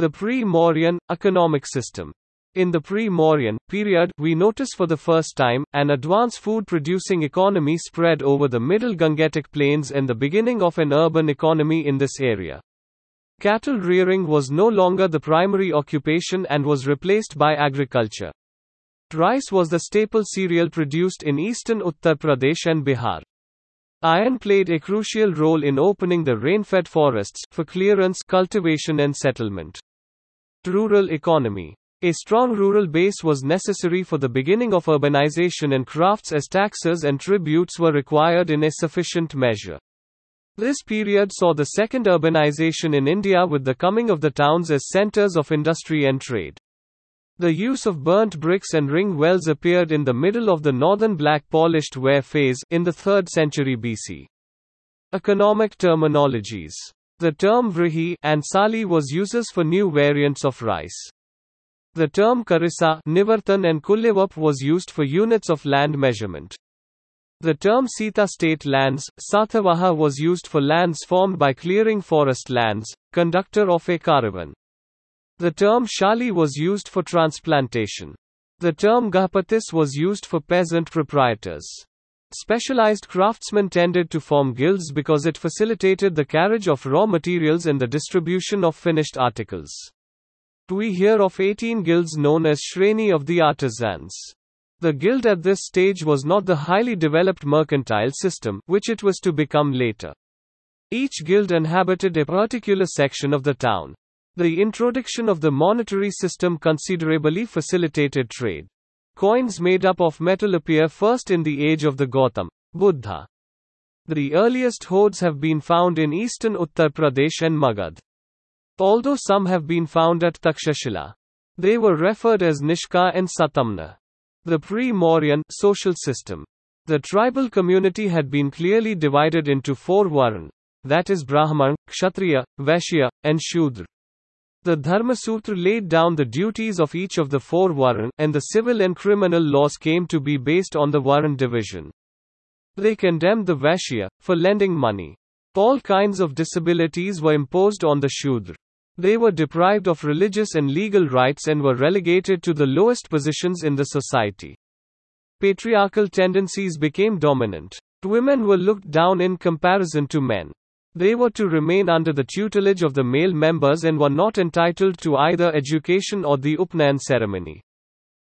The pre-Mauryan economic system. In the pre-Mauryan period, we notice for the first time, an advanced food-producing economy spread over the middle Gangetic plains and the beginning of an urban economy in this area. Cattle rearing was no longer the primary occupation and was replaced by agriculture. Rice was the staple cereal produced in eastern Uttar Pradesh and Bihar. Iron played a crucial role in opening the rain-fed forests for clearance, cultivation and settlement. Rural economy a strong rural base was necessary for the beginning of urbanization and crafts as taxes and tributes were required in a sufficient measure. This period saw the second urbanization in India with the coming of the towns as centers of industry and trade. The use of burnt bricks and ring wells appeared in the middle of the northern black polished ware phase in the 3rd century BC. Economic terminologies. The term vrihi and sali was uses for new variants of rice. The term karisa, nivartan and kullivap was used for units of land measurement. The term Sita state lands, Sathavaha was used for lands formed by clearing forest lands, conductor of a caravan. The term Shali was used for transplantation. The term Gahpatis was used for peasant proprietors. Specialized craftsmen tended to form guilds because it facilitated the carriage of raw materials and the distribution of finished articles. We hear of 18 guilds known as Shreni of the artisans. The guild at this stage was not the highly developed mercantile system, which it was to become later. Each guild inhabited a particular section of the town. The introduction of the monetary system considerably facilitated trade. Coins made up of metal appear first in the age of the Gautam Buddha. The earliest hoards have been found in eastern Uttar Pradesh and Magad although some have been found at Takshashila. They were referred as Nishka and Satamna. The pre-Mauryan social system. The tribal community had been clearly divided into four Varn, that is Brahman, Kshatriya, Vaishya, and Shudra. The Dharmasutra laid down the duties of each of the four Varn, and the civil and criminal laws came to be based on the Varn division. They condemned the Vaishya for lending money. All kinds of disabilities were imposed on the Shudra. They were deprived of religious and legal rights and were relegated to the lowest positions in the society. Patriarchal tendencies became dominant. Women were looked down in comparison to men. They were to remain under the tutelage of the male members and were not entitled to either education or the Upnayan ceremony.